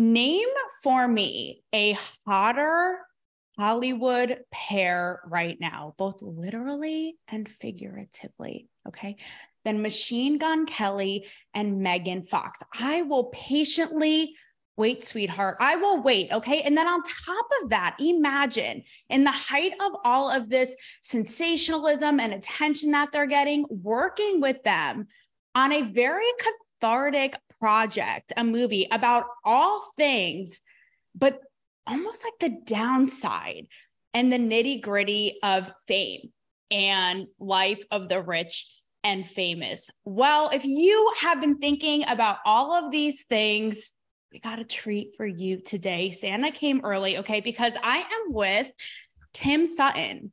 name for me a hotter Hollywood pair right now, both literally and figuratively. Okay. Then Machine Gun Kelly and Megan Fox. I will patiently wait, sweetheart. I will wait. Okay. And then on top of that, imagine in the height of all of this sensationalism and attention that they're getting, working with them on a very cathartic project, a movie about all things, but almost like the downside and the nitty gritty of fame and life of the rich and famous. Well, if you have been thinking about all of these things, we got a treat for you today. Santa came early, okay, because I am with Tim Sutton.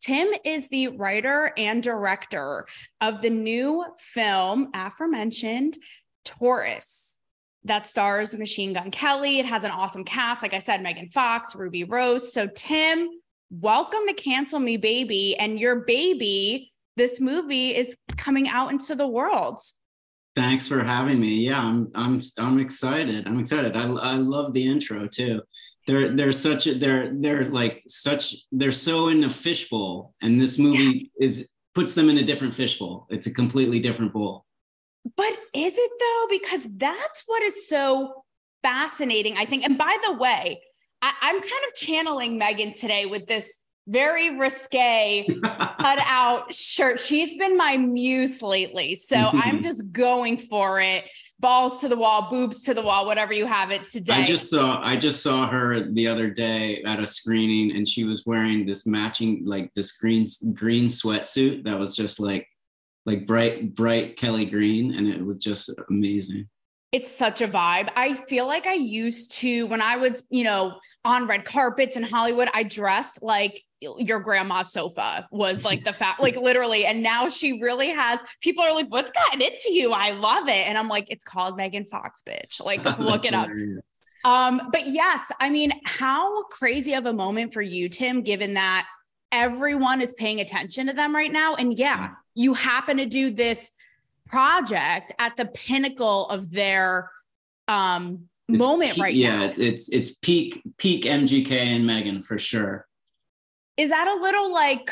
Tim is the writer and director of the new film aforementioned Taurus that stars Machine Gun Kelly. It has an awesome cast. Like I said, Megan Fox, Ruby Rose. So, Tim, welcome to Cancel Me Baby. And your baby, this movie is coming out into the world. Thanks for having me. Yeah, I'm I'm I'm excited. I'm excited. I, I love the intro too. They're they're such a they're they're like such they're so in a fishbowl, and this movie yeah. is puts them in a different fishbowl. It's a completely different bowl. But is it though? Because that's what is so fascinating, I think. And by the way, I, I'm kind of channeling Megan today with this very risque cut out shirt. She's been my muse lately. So I'm just going for it. Balls to the wall, boobs to the wall, whatever you have it today. I just saw I just saw her the other day at a screening and she was wearing this matching like this green green sweatsuit that was just like like bright, bright Kelly green, and it was just amazing. It's such a vibe. I feel like I used to when I was, you know, on red carpets in Hollywood, I dressed like your grandma's sofa was like the fact, like literally. And now she really has people are like, what's gotten into you? I love it. And I'm like, it's called Megan Fox, bitch. Like, look it up. Um, but yes, I mean, how crazy of a moment for you, Tim, given that everyone is paying attention to them right now. And yeah, you happen to do this project at the pinnacle of their um moment peak, right yeah, now. Yeah, it's it's peak peak MGK and Megan for sure. Is that a little like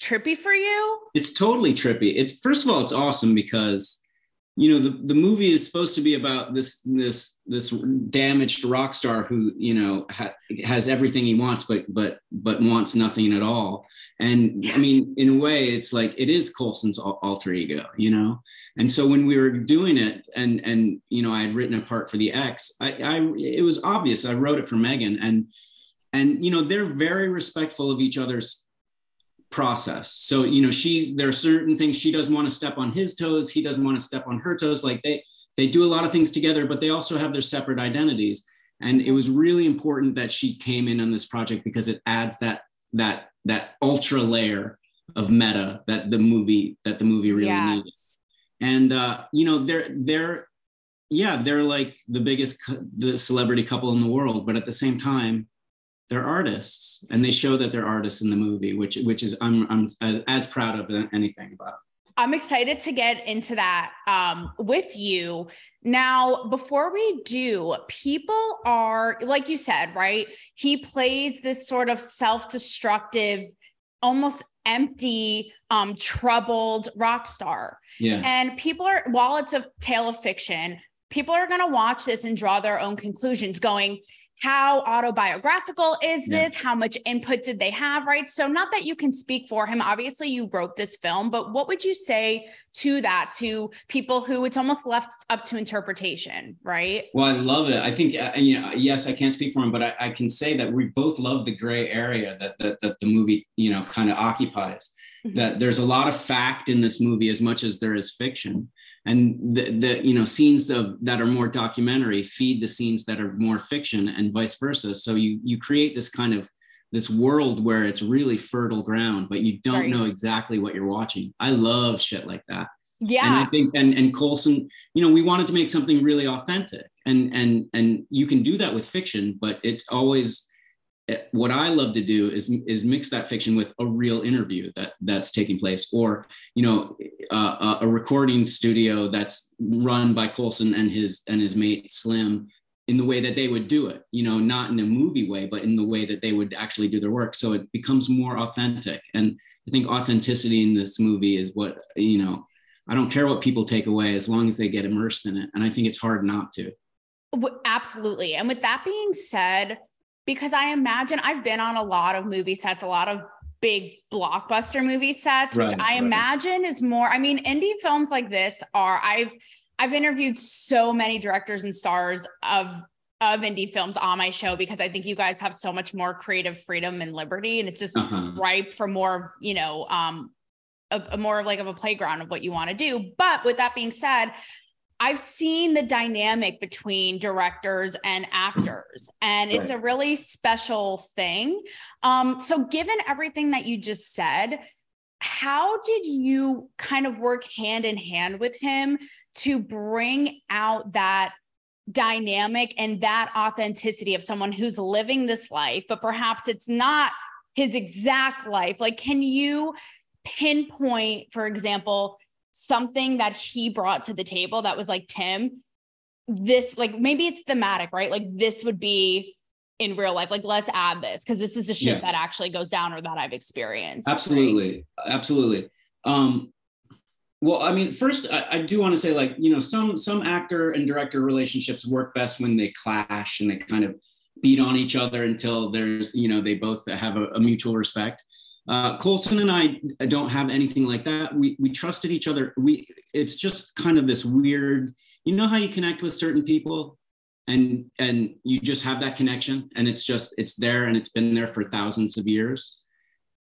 trippy for you? It's totally trippy. It first of all, it's awesome because you know the, the movie is supposed to be about this this this damaged rock star who you know ha, has everything he wants but but but wants nothing at all. And i mean in a way it's like it is colson's alter ego you know? And so when we were doing it and and you know i had written a part for the x i, I it was obvious. I wrote it for megan and and you know they're very respectful of each other's process. So, you know, she's there are certain things she doesn't want to step on his toes, he doesn't want to step on her toes. Like they they do a lot of things together, but they also have their separate identities. And it was really important that she came in on this project because it adds that that that ultra layer of meta that the movie that the movie really yes. needed. And uh, you know, they're they're yeah, they're like the biggest the celebrity couple in the world, but at the same time, they're artists and they show that they're artists in the movie which which is i'm i'm as, proud of anything about. I'm excited to get into that um, with you. Now before we do people are like you said right? He plays this sort of self-destructive almost empty um troubled rock star. Yeah. And people are while it's a tale of fiction people are going to watch this and draw their own conclusions going how autobiographical is this? Yeah. How much input did they have? Right. So, not that you can speak for him. Obviously, you wrote this film, but what would you say to that to people who it's almost left up to interpretation? Right. Well, I love it. I think, uh, you know, yes, I can't speak for him, but I, I can say that we both love the gray area that, that, that the movie, you know, kind of occupies. Mm-hmm. That there's a lot of fact in this movie as much as there is fiction and the, the you know scenes of, that are more documentary feed the scenes that are more fiction and vice versa. So you you create this kind of this world where it's really fertile ground but you don't right. know exactly what you're watching. I love shit like that. Yeah and i think and and colson you know we wanted to make something really authentic. And and and you can do that with fiction but it's always what I love to do is is mix that fiction with a real interview that that's taking place, or you know, uh, a recording studio that's run by Colson and his and his mate Slim in the way that they would do it you know not in a movie way but in the way that they would actually do their work. So it becomes more authentic. And i think authenticity in this movie is what you know i don't care what people take away as long as they get immersed in it. And i think it's hard not to. Absolutely. And with that being said because i imagine i've been on a lot of movie sets a lot of big blockbuster movie sets which i right. imagine is more i mean indie films like this are i've I've interviewed so many directors and stars of of indie films on my show because I think you guys have so much more creative freedom and liberty, and it's just uh-huh. ripe for more, you know, um, a, a more of like of a playground of what you want to do. But with that being said, I've seen the dynamic between directors and actors, and right. it's a really special thing. Um, so, given everything that you just said, how did you kind of work hand in hand with him to bring out that dynamic and that authenticity of someone who's living this life, but perhaps it's not his exact life? Like, can you pinpoint, for example, something that he brought to the table that was like, Tim, this, like, maybe it's thematic, right? Like, this would be in real life like let's add this because this is a shit yeah. that actually goes down or that i've experienced absolutely right? absolutely um well i mean first I, I, do want to say like you know some some actor and director relationships work best when they clash and they kind of beat on each other until there's you know they both have a, a mutual respect uh, Colson and I don't have anything like that. We we trusted each other. We it's just kind of this weird. You know how you connect with certain people and and you just have that connection and it's just it's there and it's been there for thousands of years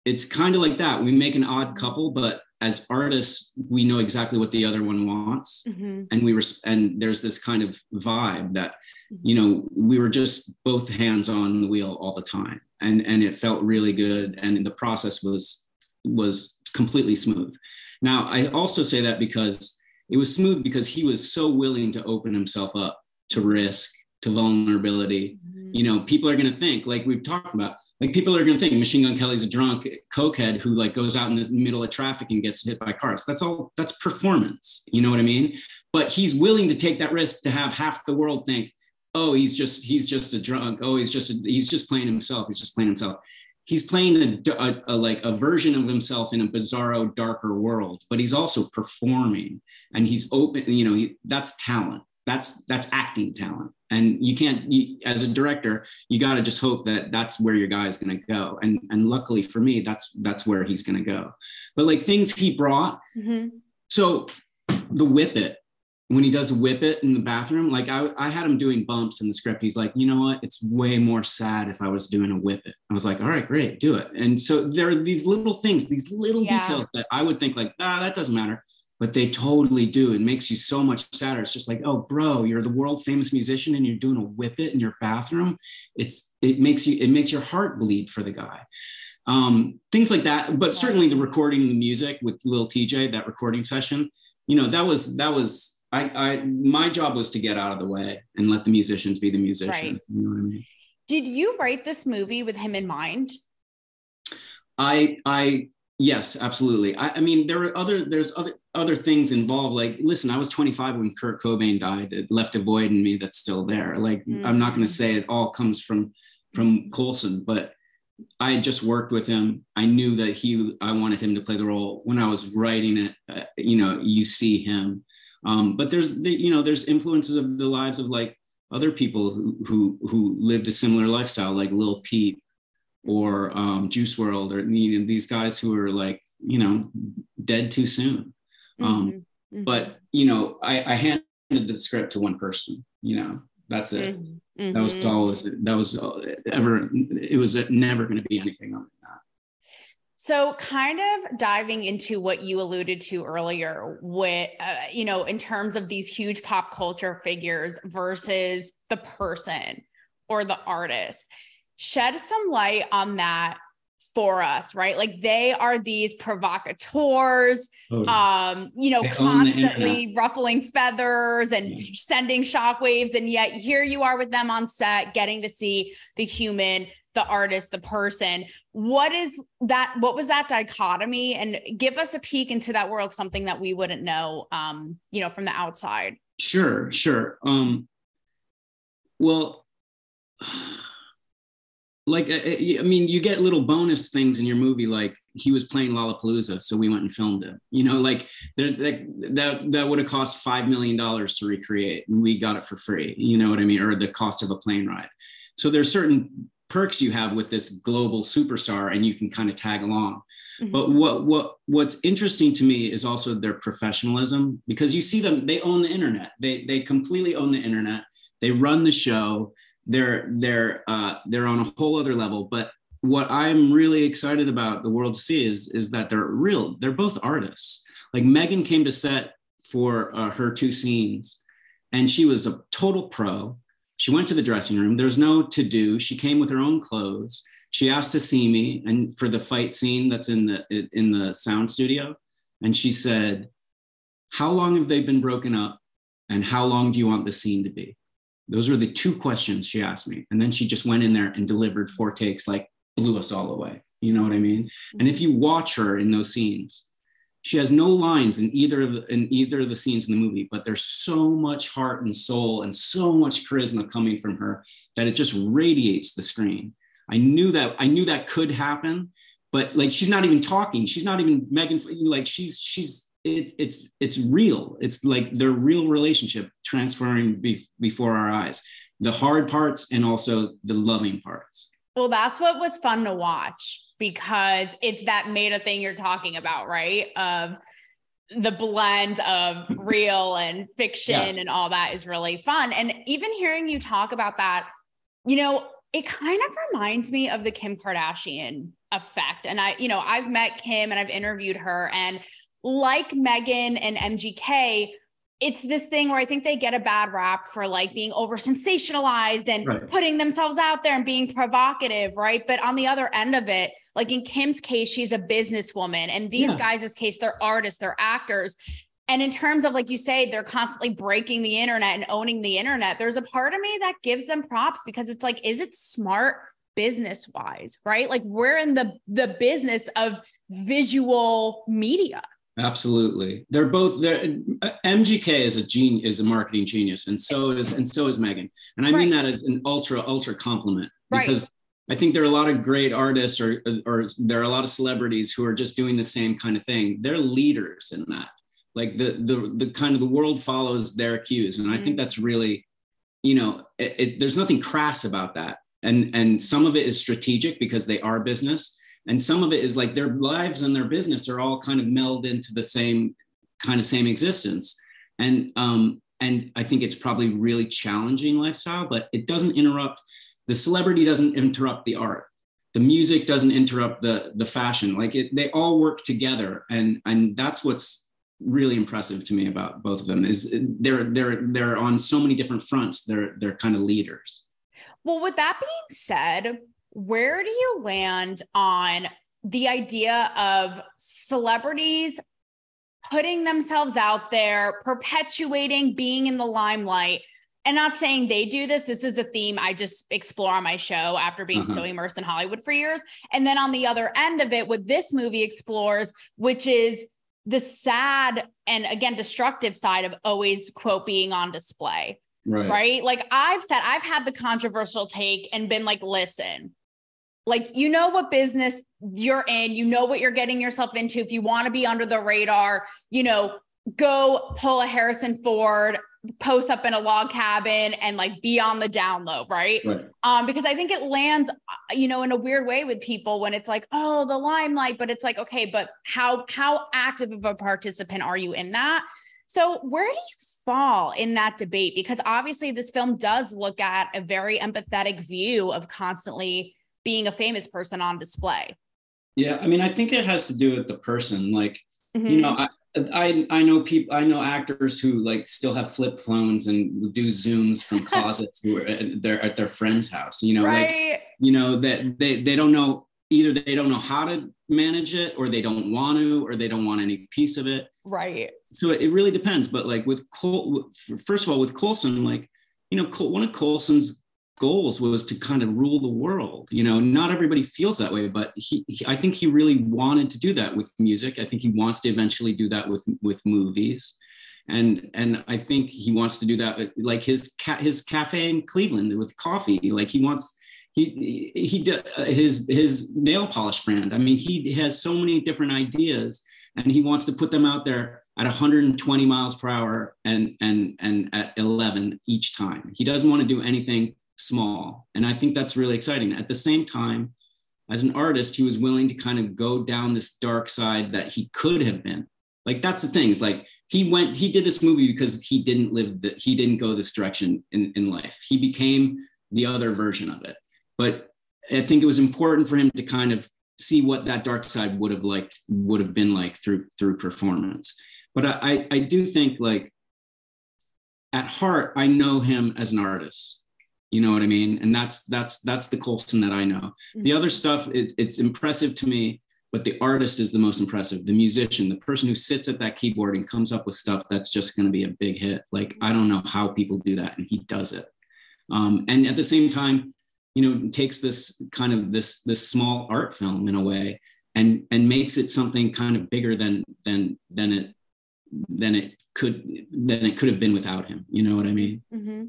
it's kind of like that we make an odd couple but as artists we know exactly what the other one wants mm-hmm. and we were and there's this kind of vibe that mm-hmm. you know we were just both hands on the wheel all the time and and it felt really good and the process was was completely smooth now i also say that because it was smooth because he was so willing to open himself up to risk, to vulnerability. Mm-hmm. You know, people are going to think, like we've talked about, like people are going to think Machine Gun Kelly's a drunk cokehead who like goes out in the middle of traffic and gets hit by cars. That's all. That's performance. You know what I mean? But he's willing to take that risk to have half the world think, oh, he's just he's just a drunk. Oh, he's just a, he's just playing himself. He's just playing himself. He's playing a, a, a, like a version of himself in a bizarro, darker world, but he's also performing and he's open. You know, he, that's talent that's that's acting talent and you can't you, as a director you got to just hope that that's where your guy is going to go and and luckily for me that's that's where he's going to go but like things he brought mm-hmm. so the whip it when he does whip it in the bathroom like I, I had him doing bumps in the script he's like you know what it's way more sad if i was doing a whip it i was like all right great do it and so there are these little things these little yeah. details that i would think like ah that doesn't matter but they totally do. It makes you so much sadder. It's just like, oh, bro, you're the world famous musician and you're doing a whip it in your bathroom. It's it makes you it makes your heart bleed for the guy. Um, things like that. But certainly the recording the music with Lil Tjay, that recording session, you know, that was that was I, I my job was to get out of the way and let the musicians be the musicians. Right. You know I mean? Did you write this movie with him in mind? I I Yes, absolutely. I, I, mean, there are other there's other other things involved. Like, listen, I was 25 when Kurt Cobain died. It left a void in me that's still there. Like, mm. I'm not going to say it all comes from from Colson, but I just worked with him. I knew that he I wanted him to play the role. When I was writing it, uh, you know, you see him. Um, but there's the, you know there's influences of the lives of like other people who who who lived a similar lifestyle, like Lil Peep or um, Juice WRLD, or you know, these guys who are like you know dead too soon. Um, mm-hmm. Mm-hmm. But you know, I, I, handed the script to one person. You know, that's it. Mm-hmm. That was mm-hmm. all. That was ever. It was never going to be anything other than that. So, kind of diving into what you alluded to earlier, with uh, you know, in terms of these huge pop culture figures versus the person or the artist shed some light on that for us, right? Like they are these provocateurs, oh, um, you know, constantly ruffling feathers and yeah. sending shockwaves. And yet here you are with them on set, getting to see the human, the artist, the person. What is that? What was that dichotomy? And give us a peek into that world, something that we wouldn't know, um, you know, from the outside. Sure, sure. Um, well like uh, I mean, you get little bonus things in your movie, like he was playing Lollapalooza, so we went and filmed it. You know, like that that that would have cost five million dollars to recreate, and we got it for free. You know what I mean, or the cost of a plane ride. So there's certain perks you have with this global superstar, and you can kind of tag along. Mm-hmm. But what what what's interesting to me is also their professionalism because you see them; they own the internet. They they completely own the internet. They run the show they're they're uh, they're on a whole other level. But what I'm really excited about the world to see is is that they're real. They're both artists. Like Megan came to set for uh, her two scenes, and she was a total pro. She went to the dressing room. There's no to do. She came with her own clothes. She asked to see me, and for the fight scene that's in the in the sound studio, and she said, "How long have they been broken up, and how long do you want the scene to be?" Those were the two questions she asked me. And then she just went in there and delivered four takes, like blew us all away. You know what I mean? And if you watch her in those scenes, she has no lines in either of the, in either of the scenes in the movie, but there's so much heart and soul and so much charisma coming from her that it just radiates the screen. I knew that I knew that could happen, but like she's not even talking. She's not even Megan. Like she's she's it, it's it's real. It's like their real relationship transferring be, before our eyes. The hard parts and also the loving parts. Well, that's what was fun to watch because it's that meta thing you're talking about, right? Of the blend of real and fiction yeah. and all that is really fun. And even hearing you talk about that, you know, it kind of reminds me of the Kim Kardashian effect. And I, you know, I've met Kim and I've interviewed her and like Megan and MGK, it's this thing where I think they get a bad rap for like being over sensationalized and right. putting themselves out there and being provocative, right? But on the other end of it, like in Kim's case, she's a businesswoman, and these yeah. guys' case, they're artists, they're actors. And in terms of, like you say, they're constantly breaking the internet and owning the internet. There's a part of me that gives them props because it's like, is it smart business wise, right? Like we're in the the business of visual media. Absolutely, they're both. They're, MGK is a gene is a marketing genius, and so is and so is Megan. And I right. mean that as an ultra ultra compliment because right. I think there are a lot of great artists, or or there are a lot of celebrities who are just doing the same kind of thing. They're leaders in that. Like the the the kind of the world follows their cues, and mm-hmm. I think mm-hmm. that's really, you know, it, it, there's nothing crass about that. And and some of it is strategic because they are business and some of it is like their lives and their business are all kind of meld into the same kind of same existence. And um and i think it's probably really challenging lifestyle but it doesn't interrupt the celebrity doesn't interrupt the art. The music doesn't interrupt the the fashion. Like it they all work together and and that's what's really impressive to me about both of them is they're they're they're on so many different fronts. They're they're kind of leaders. Well with that being said where do you land on the idea of celebrities putting themselves out there, perpetuating being in the limelight? And not saying they do this. This is a theme I just explore on my show after being uh-huh. so immersed in Hollywood for years. And then on the other end of it, what this movie explores, which is the sad and again destructive side of always quote being on display. Right. right. Like I've said, I've had the controversial take and been like, listen, like you know what business you're in you know what you're getting yourself into. If you want to be under the radar you know go pull a harrison ford post up in a log cabin and like be on the down low right? right. Um because i think it lands uh, you know in a weird way with people when it's like oh the limelight but it's like okay but how how active of a participant are you in that? So where do you fall in that debate? Because obviously this film does look at a very empathetic view of constantly being a famous person on display? Yeah, I mean, I think it has to do with the person. Like, mm-hmm. you know, I, I I know people I know actors who like still have flip phones and do zooms from closets who are at their at their friend's house. You know, right. like you know that they they don't know either they don't know how to manage it or they don't want to or they don't want any piece of it. Right. So it really depends. But like with Col, first of all, with Colson, like you know, one of Colson's goals was to kind of rule the world. You know, not everybody feels that way, but he, he, I think he really wanted to do that with music. I think he wants to eventually do that with with movies. and and I think he wants to do that like his cat his cafe in Cleveland with coffee like he wants he he, his his nail polish brand I mean he has so many different ideas and he wants to put them out there at 120 miles per hour and and and at 11 each time he doesn't want to do anything small. And I think that's really exciting. At the same time as an artist he was willing to kind of go down this dark side that he could have been. Like that's the thing is like he went he did this movie because he didn't live that he didn't go this direction in, in life. He became the other version of it. But i think it was important for him to kind of see what that dark side would have like would have been like through through performance. But i i do think like at heart i know him as an artist you know what i mean? And that's that's that's the colson that i know. Mm-hmm. the other stuff it, it's impressive to me but the artist is the most impressive the musician the person who sits at that keyboard and comes up with stuff that's just going to be a big hit. Like i don't know how people do that and he does it. Um, and at the same time you know takes this kind of this this small art film in a way and and makes it something kind of bigger than than than it than it could than it could have been without him. You know what i mean? Mm-hmm.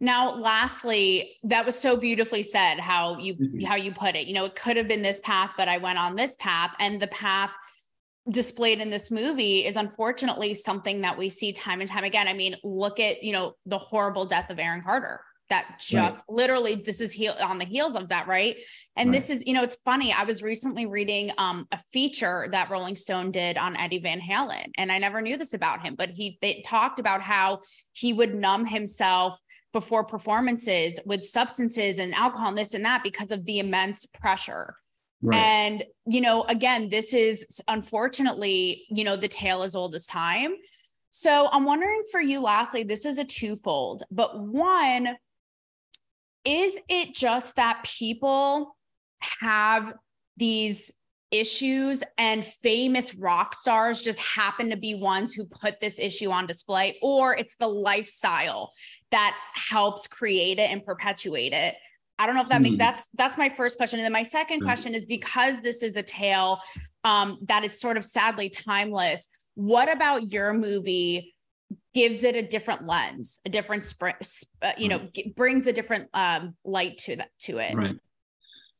Now, lastly, that was so beautifully said how you mm-hmm. how you put it. You know, it could have been this path, but I went on this path, and the path displayed in this movie is unfortunately something that we see time and time again. I mean, look at you know the horrible death of Aaron Carter. That just right. literally this is heel on the heels of that, right? And right. this is, you know, it's funny. I was recently reading um, a feature that Rolling Stone did on Eddie Van Halen, and I never knew this about him, but he they talked about how he would numb himself before performances with substances and alcohol and this and that because of the immense pressure. Right. And, you know, again, this is unfortunately, you know, the tale as old as time. So I'm wondering for you, lastly, this is a twofold, but one, is it just that people have these issues and famous rock stars just happen to be ones who put this issue on display or it's the lifestyle that helps create it and perpetuate it. I don't know if that mm. makes hmm. that's that's my first question. And then my second question is because this is a tale um, that is sort of sadly timeless what about your movie gives it a different lens a different sp- uh, you know brings a different um, light to that to it? Right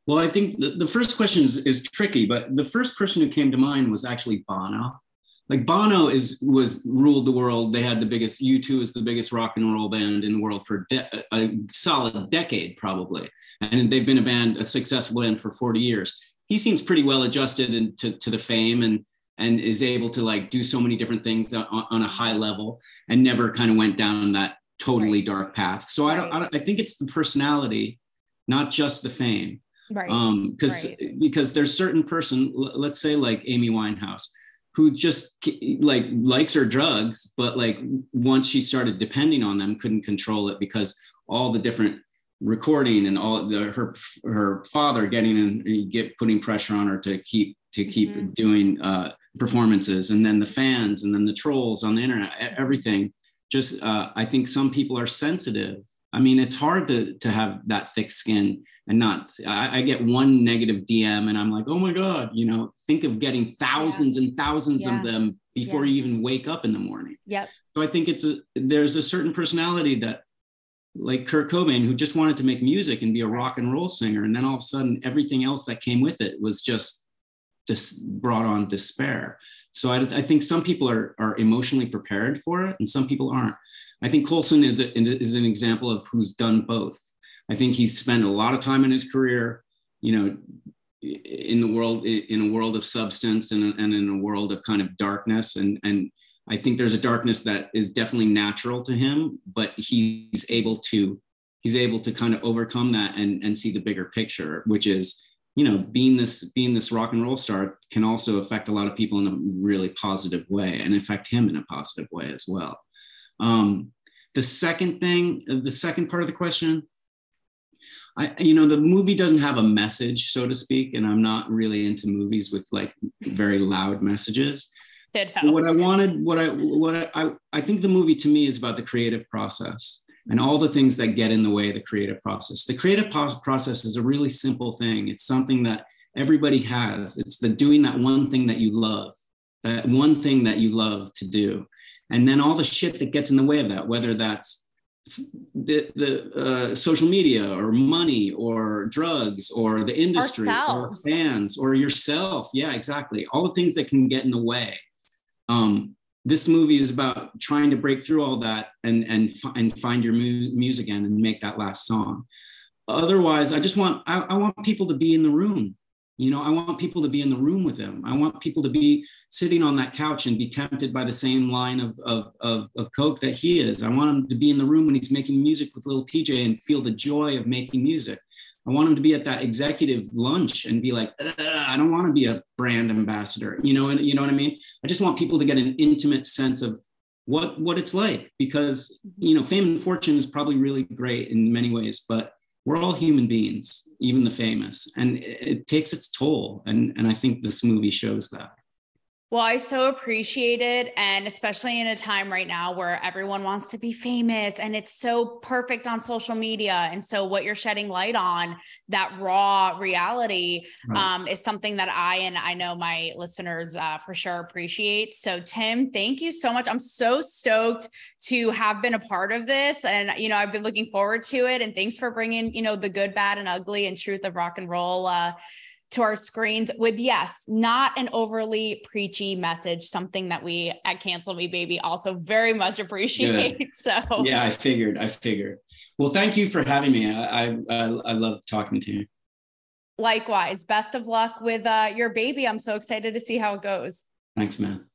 well, I think the, the first question is, is tricky, but the first person who came to mind was actually Bono. Like Bono is was ruled the world. They had the biggest. U2 is the biggest rock and roll band in the world for de- a solid decade, probably, and they've been a band, a successful band for 40 years. He seems pretty well adjusted into to the fame and and is able to like do so many different things on, on a high level and never kind of went down that totally dark path. So I don't, I don't. I think it's the personality, not just the fame right um because right. because there's certain person let's say like amy winehouse who just like likes her drugs but like once she started depending on them couldn't control it because all the different recording and all the her her father getting in get putting pressure on her to keep to keep mm-hmm. doing uh performances and then the fans and then the trolls on the internet everything just uh i think some people are sensitive I mean, it's hard to to have that thick skin and not. I, I, get one negative DM and I'm like, oh my god, you know. Think of getting thousands yeah. and thousands yeah. of them before yeah. you even wake up in the morning. Yep. So I think it's a there's a certain personality that, like Kurt Cobain, who just wanted to make music and be a rock and roll singer, and then all of a sudden everything else that came with it was just just brought on despair. So I, I think some people are are emotionally prepared for it, and some people aren't. I think Colson is, a, is an example of who's done both. I think he's spent a lot of time in his career, you know, in the world, in a world of substance and, and in a world of kind of darkness. And, and I think there's a darkness that is definitely natural to him, but he's able to, he's able to kind of overcome that and, and see the bigger picture, which is, you know, being this, being this rock and roll star can also affect a lot of people in a really positive way and affect him in a positive way as well. Um, the second thing, the second part of the question, I, you know, the movie doesn't have a message, so to speak, and I'm not really into movies with like very loud messages. What I wanted, what I, what I, I, I think the movie to me is about the creative process and all the things that get in the way of the creative process. The creative process is a really simple thing. It's something that everybody has. It's the doing that one thing that you love, that one thing that you love to do and then all the shit that gets in the way of that whether that's the, the uh, social media or money or drugs or the industry Ourselves. or fans or yourself yeah exactly all the things that can get in the way um, this movie is about trying to break through all that and and and find your mu- muse again and make that last song otherwise i just want I, I want people to be in the room you know, I want people to be in the room with him. I want people to be sitting on that couch and be tempted by the same line of, of, of, of Coke that he is. I want him to be in the room when he's making music with little TJ and feel the joy of making music. I want him to be at that executive lunch and be like, I don't want to be a brand ambassador. You know, and you know what I mean? I just want people to get an intimate sense of what what it's like because you know, fame and fortune is probably really great in many ways, but we're all human beings, even the famous, and it, it takes its toll. And, and I think this movie shows that. Well, I so appreciate it. And especially in a time right now where everyone wants to be famous and it's so perfect on social media. And so, what you're shedding light on, that raw reality, right. um, is something that I and I know my listeners uh, for sure appreciate. So, Tim, thank you so much. I'm so stoked to have been a part of this. And, you know, I've been looking forward to it. And thanks for bringing, you know, the good, bad, and ugly and truth of rock and roll. Uh, to our screens with yes, not an overly preachy message, something that we at Cancel Me Baby also very much appreciate. So yeah, I figured, I figured. Well, thank you for having me. I I, I love talking to you. Likewise, best of luck with uh, your baby. I'm so excited to see how it goes. Thanks, man.